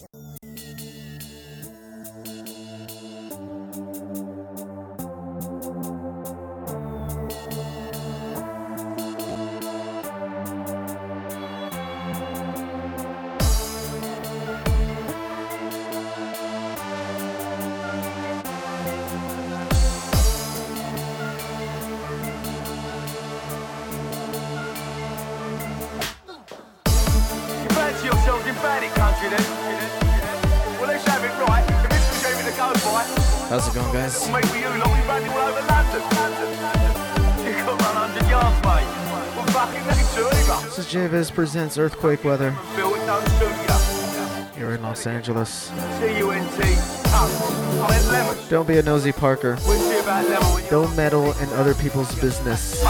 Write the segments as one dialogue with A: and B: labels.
A: How's This is JVIZ presents Earthquake Weather. Here in Los Angeles. Don't be a nosy Parker. Don't meddle in other people's business.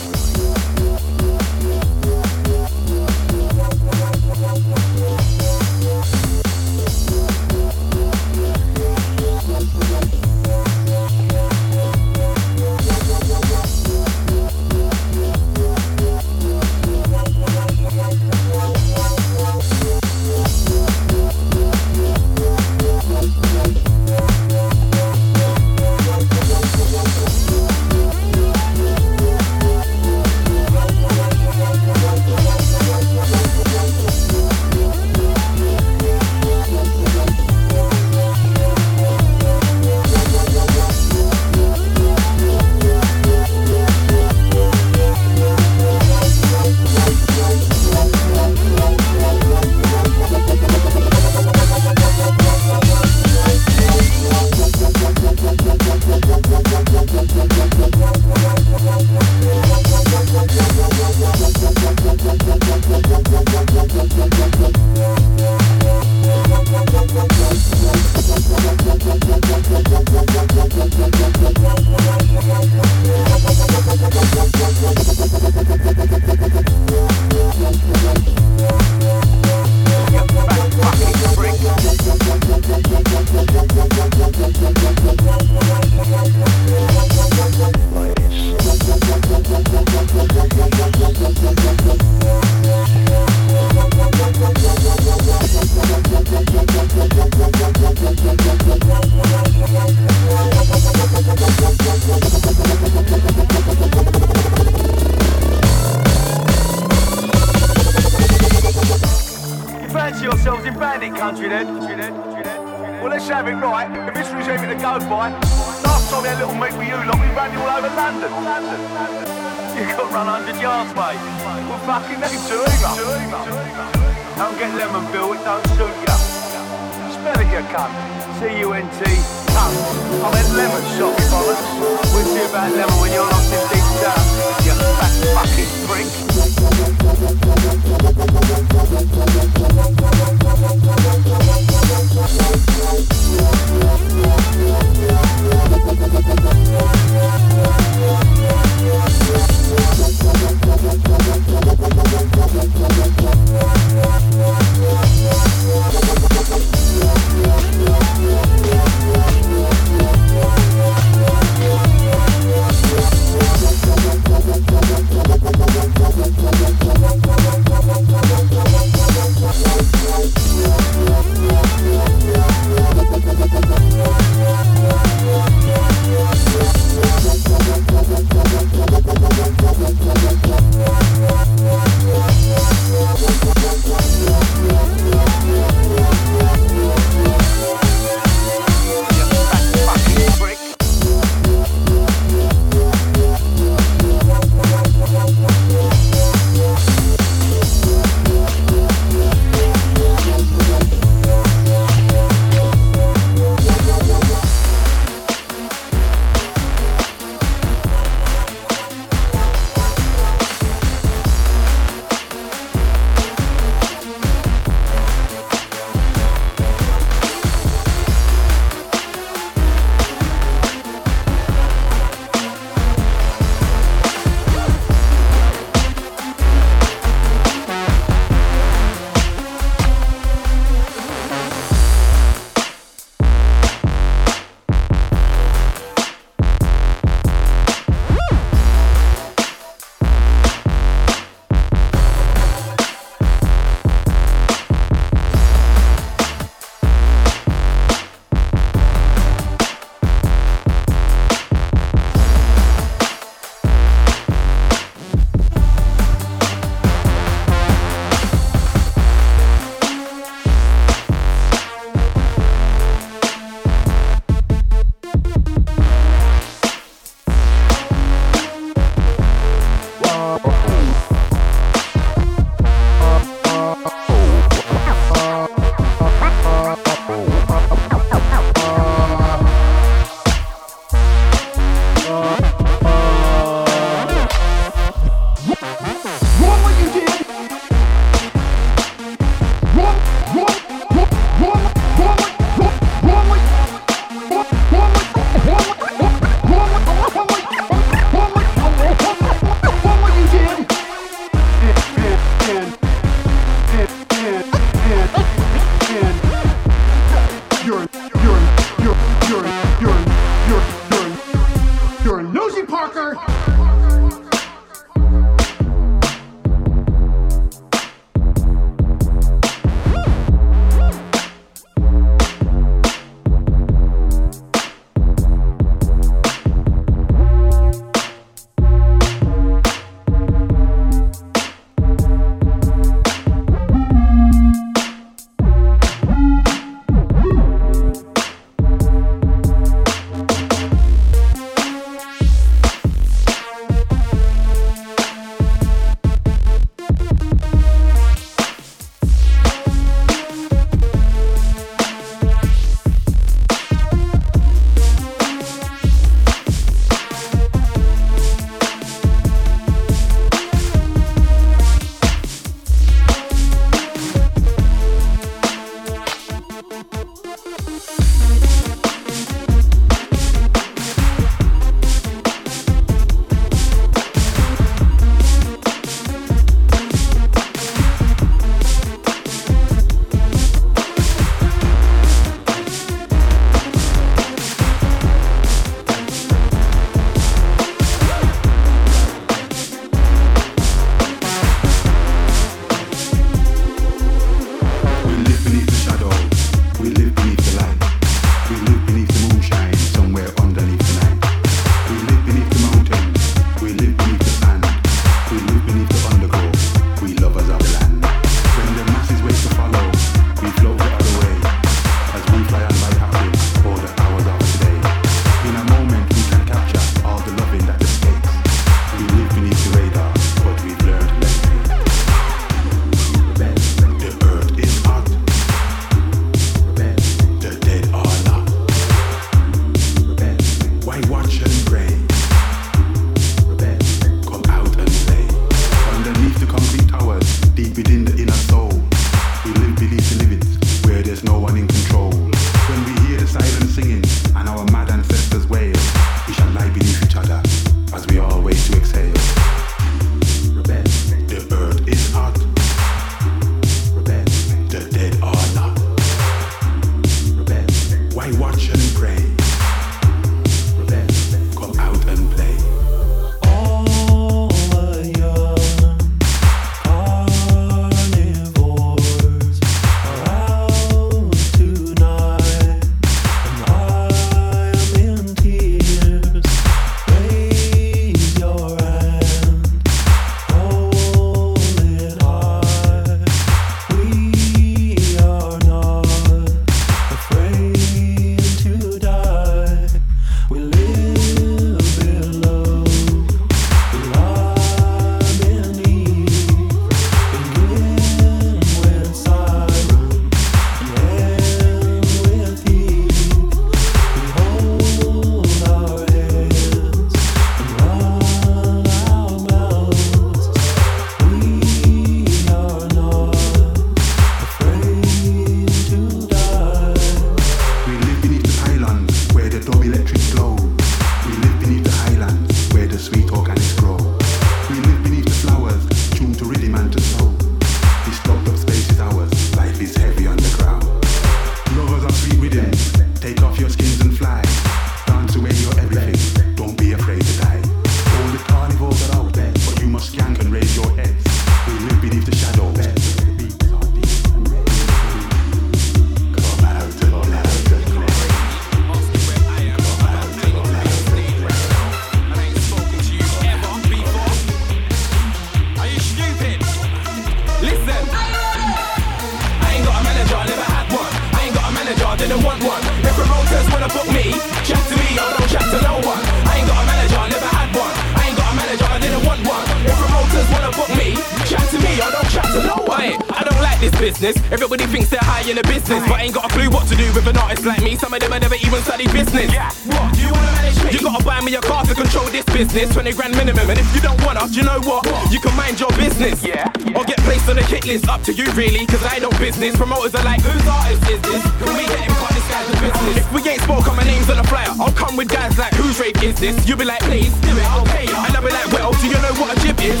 B: Business. Everybody thinks they're high in the business, but ain't got a clue what to do with an artist like me. Some of them have never even studied business. Yeah. What? Do you wanna manage me? You gotta buy me a car to control this business. 20 grand minimum, and if you don't wanna, you know what? You can mind your business. Yeah. Or get placed on the hit list. Up to you, really, cause I don't business. Promoters are like, whose artist is this? Can we get him cut this guy's a business? If we ain't spoke on my name's on the flyer, I'll come with guys like, whose rape is this? You'll be like, please, do it, I'll pay you. And I'll be like, well, do you know what a jib is?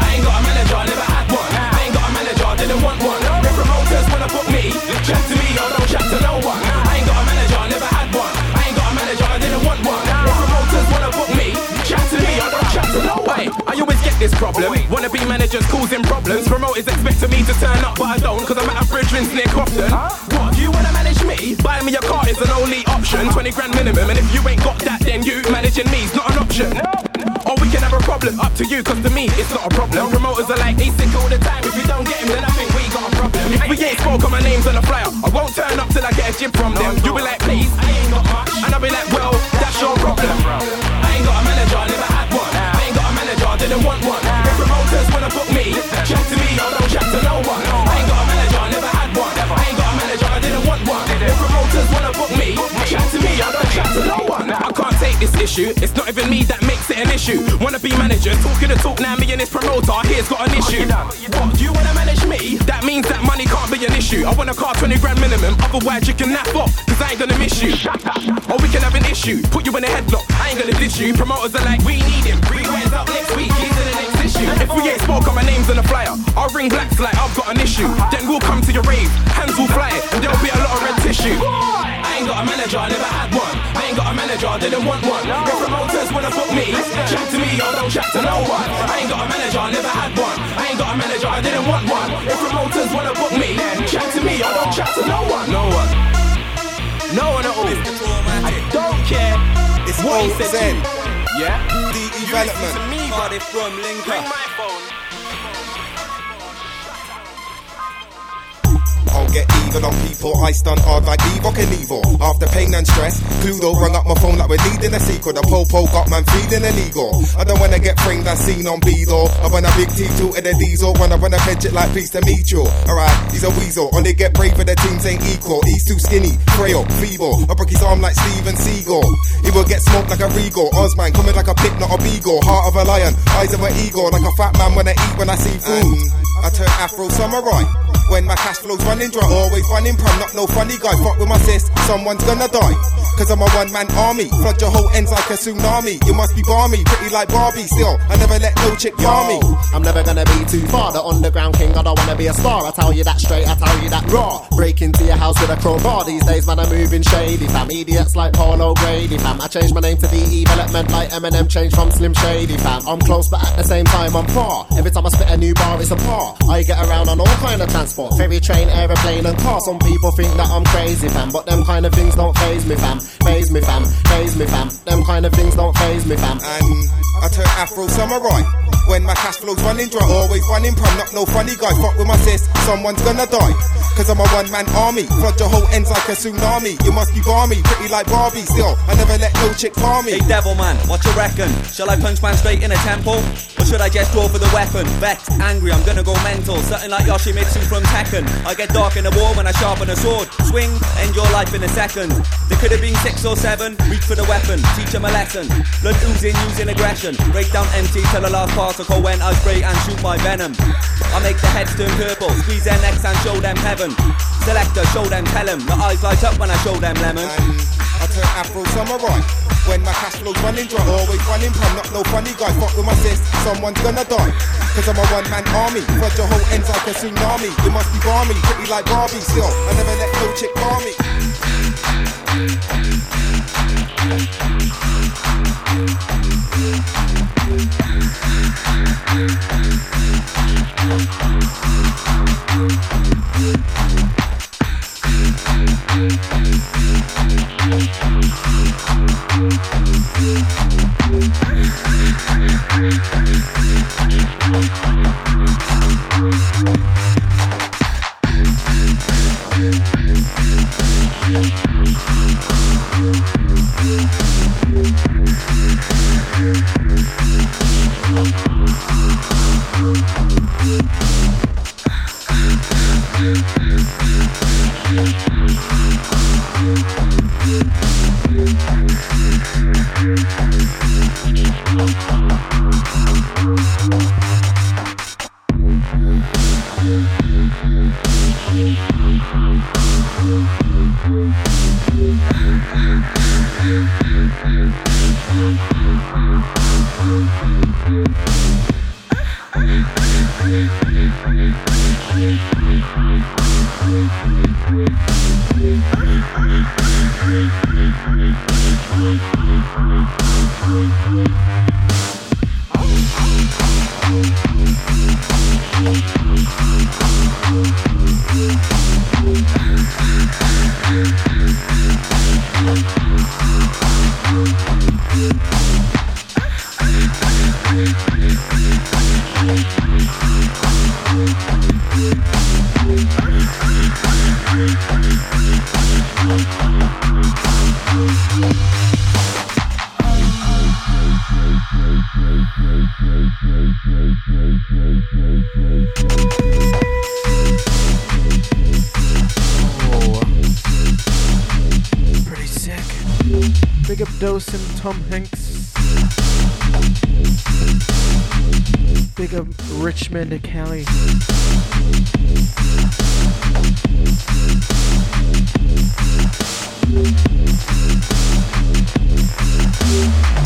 B: I ain't got a manager, I never had one. I ain't got a manager, I didn't want one. If promoters wanna book me, chat to me or don't chat to no one. I ain't got a manager, I never had one. I ain't got a manager, I didn't want one. If promoters wanna book me, chat to me or don't chat to no one. I always get this problem. Wanna be managers causing problems. Promoters expecting me to turn up, but I don't, cause I'm at a bridge rinse near Crofton. What, do you wanna manage me? Buy me a car is an only option. 20 grand minimum, and if you ain't got that, then you managing me's not an option. Or we can have a problem, up to you, cause to me it's not a problem. Promoters are like, he's sick all the time. If you don't get him, then If we ain't spoke on my name's on the flyer, I won't turn up till I get a jib from them. You'll be like, please, I ain't got much. And I'll be like, well, that's your problem. This issue, it's not even me that makes it an issue. Wanna be managers, talking the talk now, me and this promoter here's got an issue. What, do you wanna manage me? That means that money can't be an issue. I want a car 20 grand minimum, otherwise you can nap off, cause I ain't gonna miss you. Or we can have an issue, put you in a headlock, I ain't gonna diss you. Promoters are like, we need him, rewind up next week, he's in the next issue. If we ain't spoke on my name's on the flyer, I'll ring blacks like I've got an issue. Then we'll come to your rave, hands will fly, and there'll be a lot of red tissue. I ain't got a manager, I never had one. I ain't got a manager, I didn't want one. If promoters wanna book me, chat to me or don't chat to no one. I ain't got a manager, I never had one. I ain't got a manager, I didn't want one. If promoters wanna book me, chat to me or don't chat to no one. No one. No one at all. I don't care
C: It's
B: what he said to
C: Zen.
B: you. Yeah?
C: The development.
B: to me,
D: Cardiff from Linker.
C: I'll get even on people. I stun hard like Evel Knievel. After pain and stress, Cluedo rung up my phone like we're needing a secret. The popo got man feeling illegal. I don't wanna get framed and seen on Bezo. I want a big T2 in the diesel. When I wanna pitch it like pleased to meet you. Alright, he's a weasel. Only get brave but the teams ain't equal. He's too skinny, frail, feeble. I break his arm like Steven Seagal. He will get smoked like a regal. Osman coming like a pig, not a beagle. Heart of a lion, eyes of an eagle. Like a fat man when I eat when I see food. I turn Afro samurai. When my cash flow's running dry, always running prom, not no funny guy. Fuck with my sis, someone's gonna die. Cause I'm a one man army. Flood your whole ends like a tsunami. You must be balmy, pretty like Barbie. Still, I never let no chick bar me.
E: I'm never gonna be too far. The underground king, I don't wanna be a star. I tell you that straight, I tell you that raw. Break into your house with a crowbar. These days, man, I'm moving shady, fam. Idiots like Paul O'Grady. fam. I changed my name to DE Development like Eminem changed from Slim Shady, fam. I'm close, but at the same time, I'm far. Every time I spit a new bar, it's a par. I get around on all kind of transport. Ferry, train, aeroplane, and car. Some people think that I'm crazy, fam. But them kind of things don't phase me, fam. Phase me, fam. Phase me, fam. Them kind of things don't phase me, fam.
C: And I turn Afro samurai. When my cash flow's running dry, always running prom, not no funny guy. Fuck with my sis, someone's gonna die. Cause I'm a one man army. Flood your whole ends like a tsunami. You must be balmy, pretty like Barbie. Still, I never let no chick bar me.
D: Hey devil man, what you reckon? Shall I punch man straight in a temple? Or should I just go for the weapon? Vexed, angry, I'm gonna go mental. Something like Yoshimitsu from Tekken. I get dark in the war when I sharpen a sword. Swing, end your life in a second. There could have been six or seven. Reach for the weapon, teach them a lesson. Blood oozing, using aggression. Break down empty till the last particle when I spray and shoot my venom. I make the heads turn purple, squeeze their necks and show them heaven. Selector, show them, tell them. The eyes light up when I show them lemon.
C: I turn Afro samurai. When my cash flow's running dry, always running prom, not no funny guy. Fuck with my sis, someone's gonna die. Cause I'm a one man army. Flood your whole ends like a tsunami. You must be balmy, pretty like Barbie. Still, I never let no chick call me.
F: Thank and Tom Hanks. Big up Richmond Cali.
G: that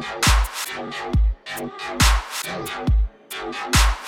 G: Thank you.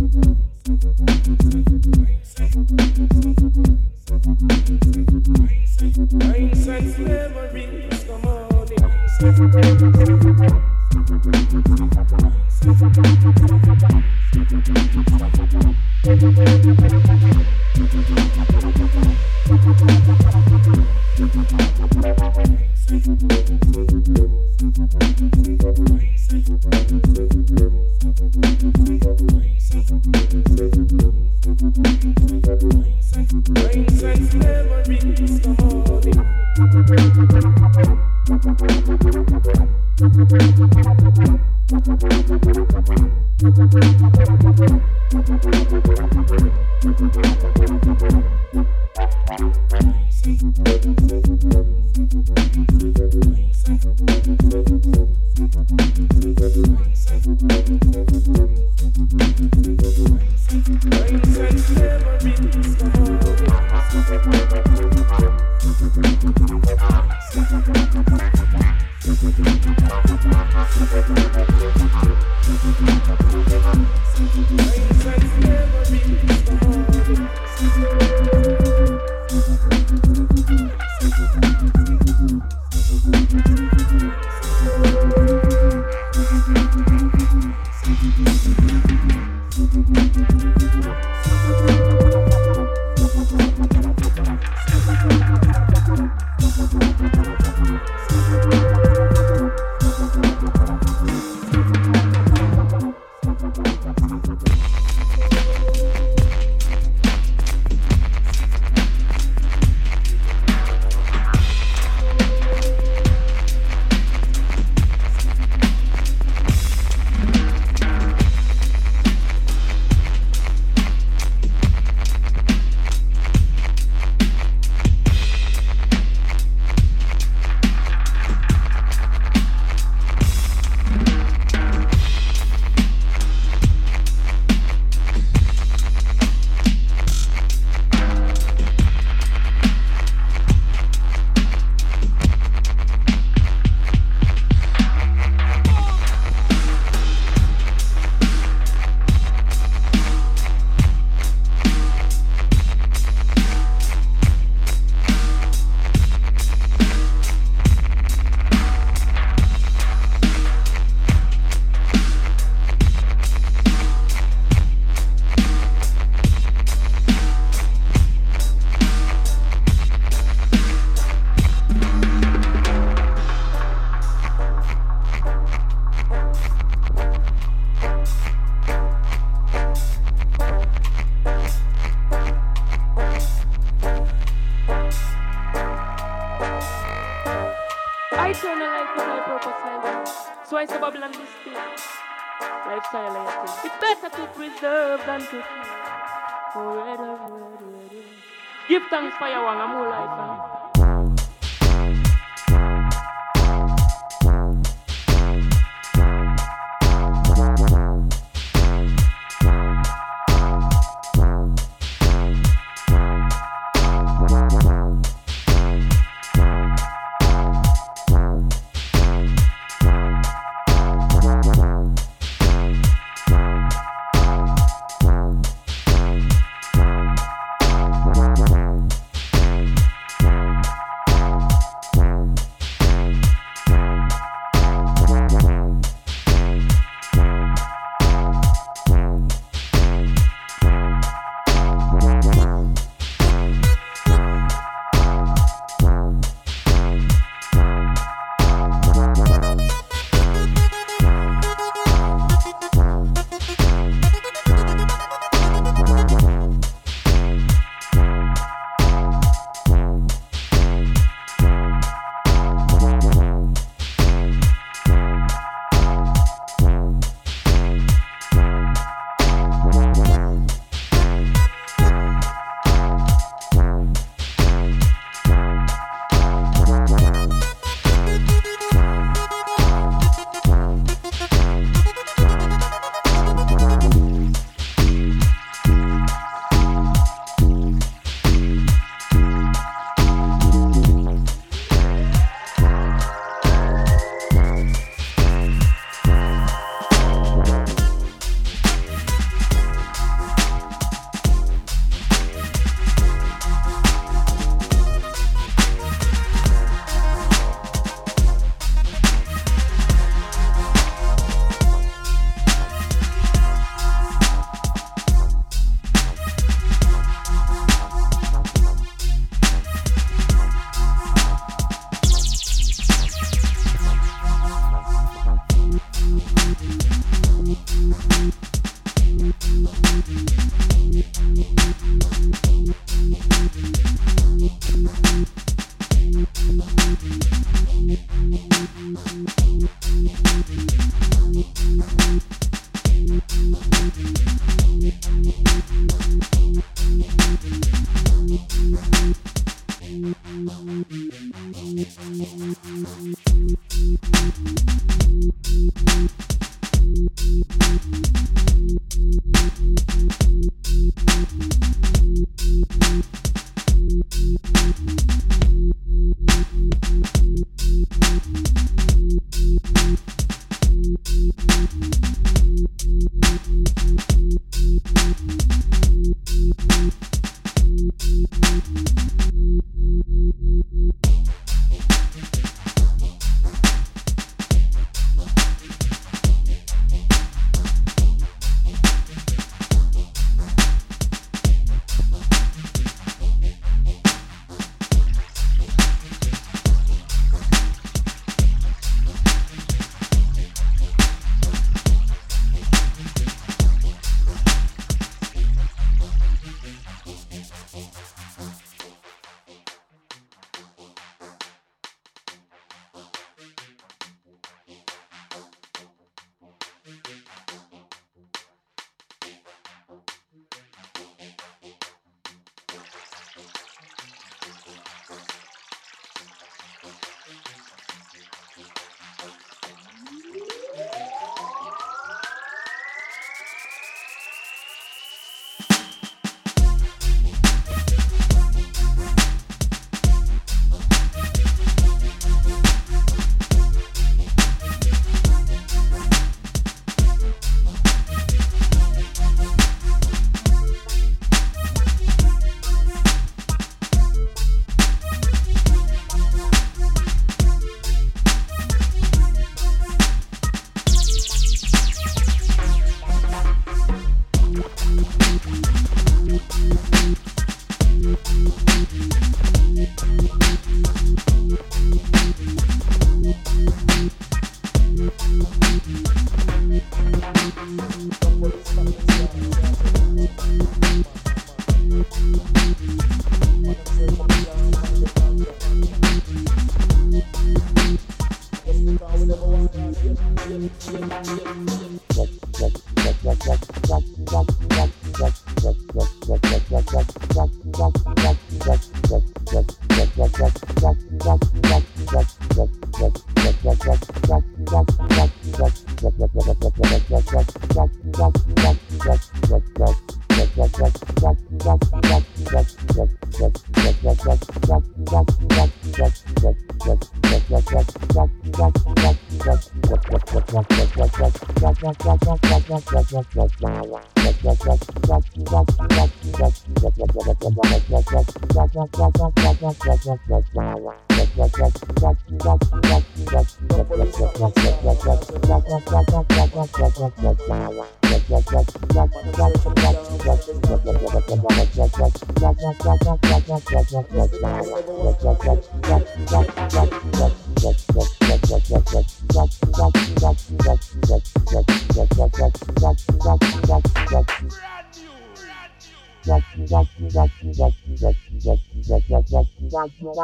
G: I turn a life on all purpose highway. So I suburb on this thing. Lifestyle I think. It's better to preserve than to keep. Oh, red, red, red, red. Give thanks for your one,
H: I'm
F: all life. Huh?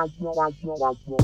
F: Gracias, gracias, gracias.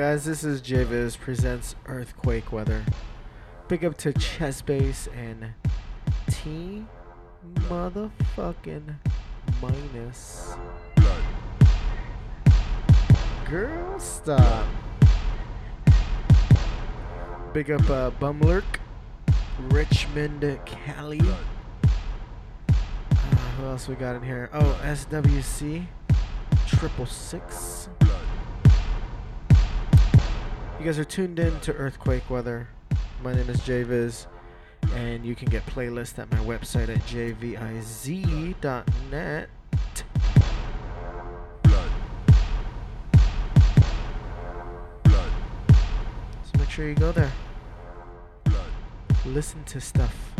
F: Guys? This is JVIZ presents Earthquake Weather. Big up to Chess Base and T motherfucking minus. Girl, stop. Big up uh, Bumlurk, Richmond, Cali. Uh, who else we got in here? Oh, SWC, triple six. You guys are tuned in to Earthquake Weather. My name is JVIZ, and you can get playlists at my website at jviz.net. So make sure you go there. Listen to stuff.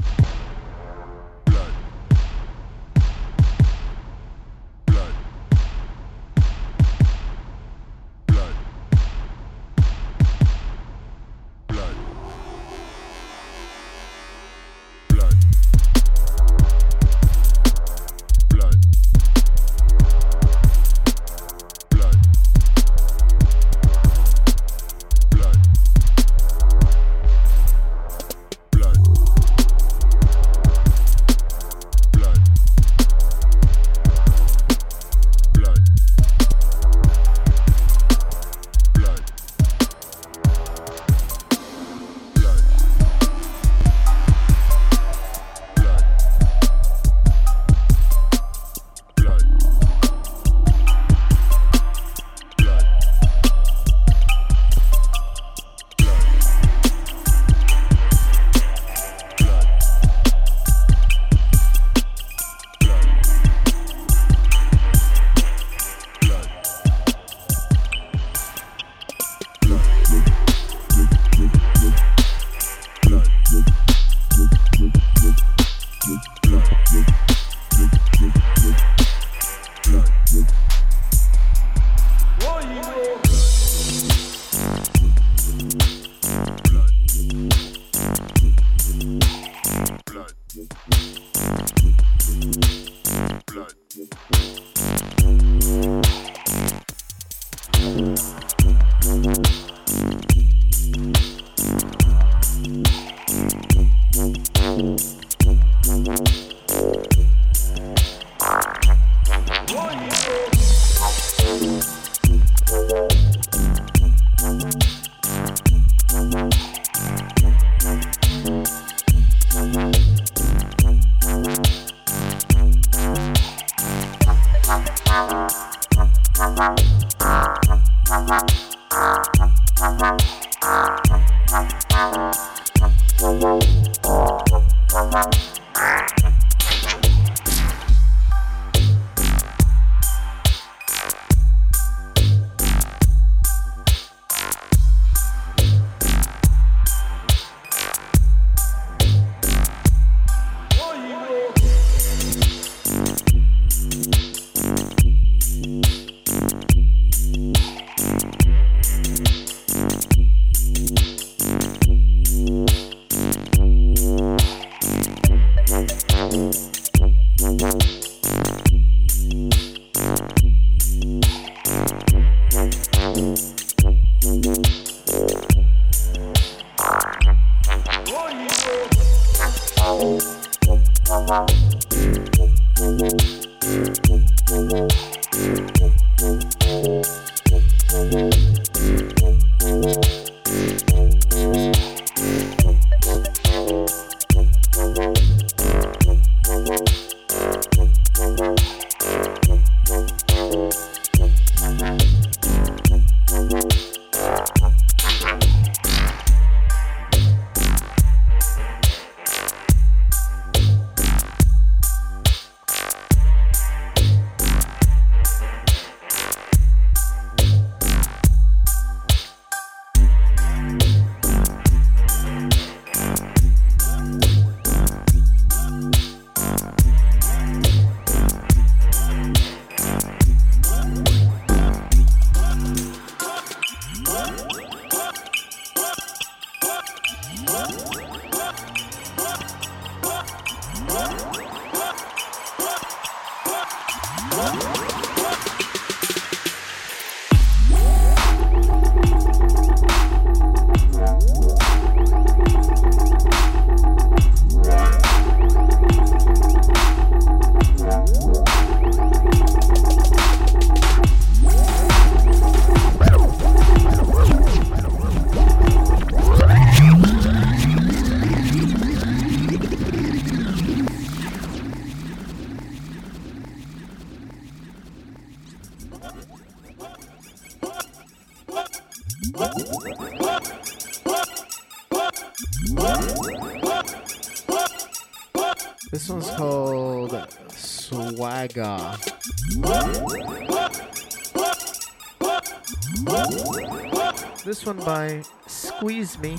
F: By Squeeze Me.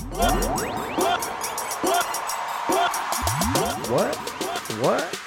F: What? What?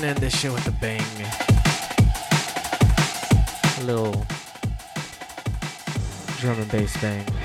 F: Gonna end this shit with a bang. A little drum and bass bang.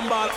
H: December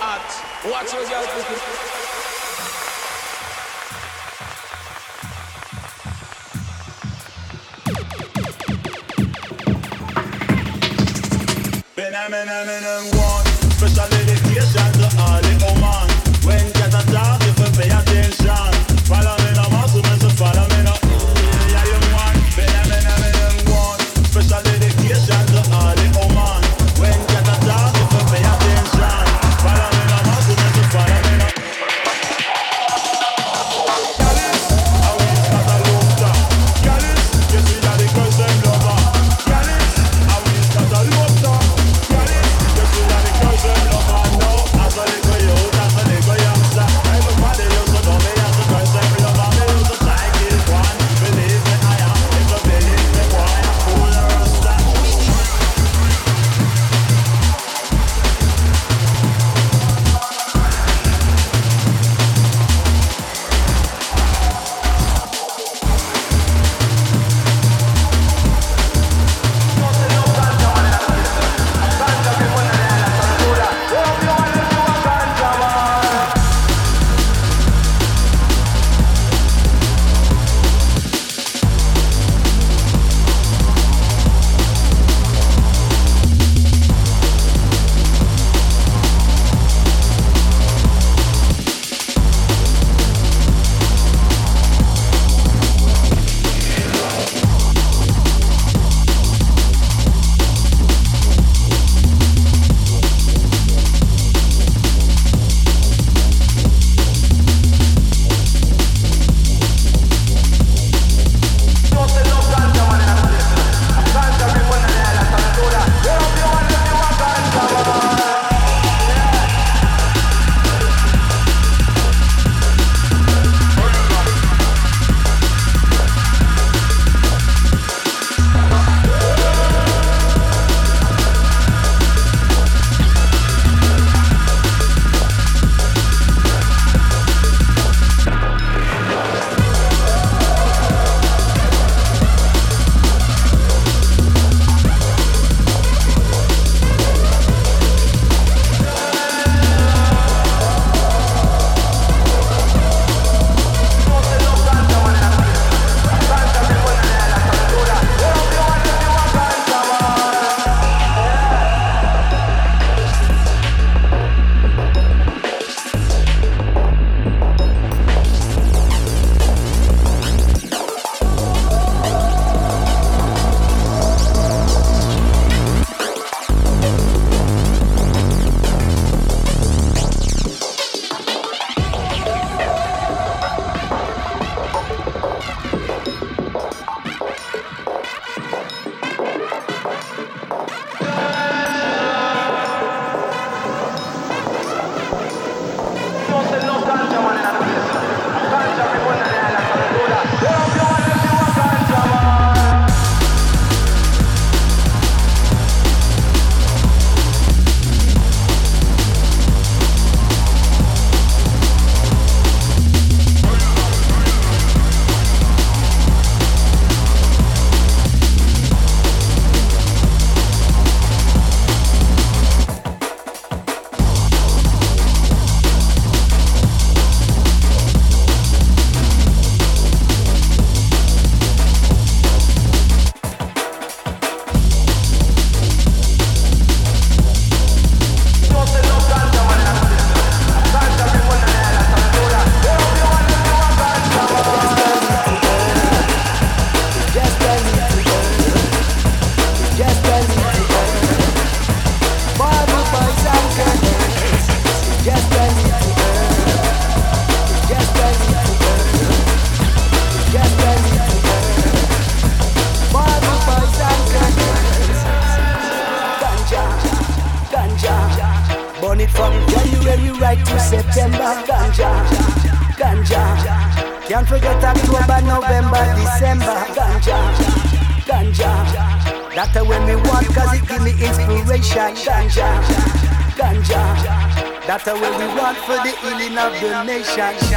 H: for the healing of the nation.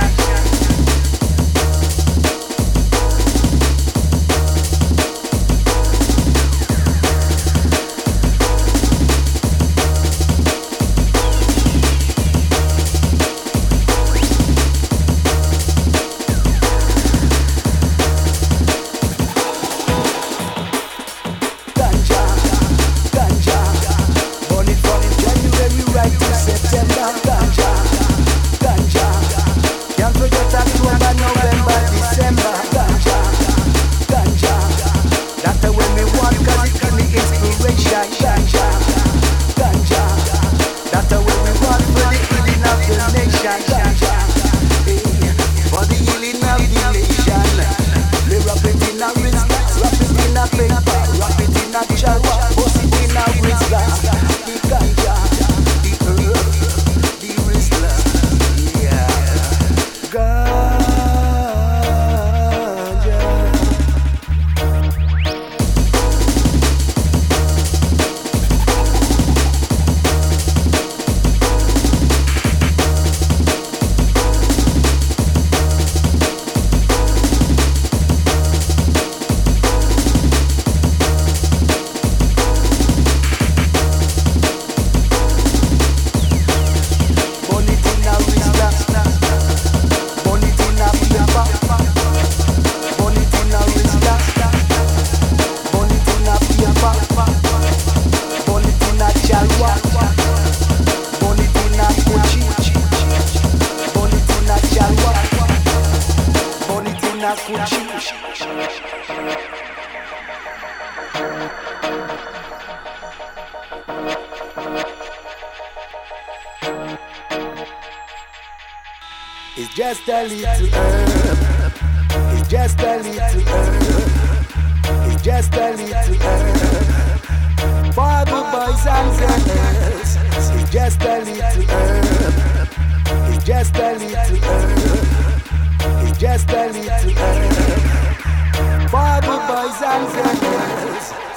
H: Zanzibar.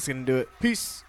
F: That's gonna do it. Peace.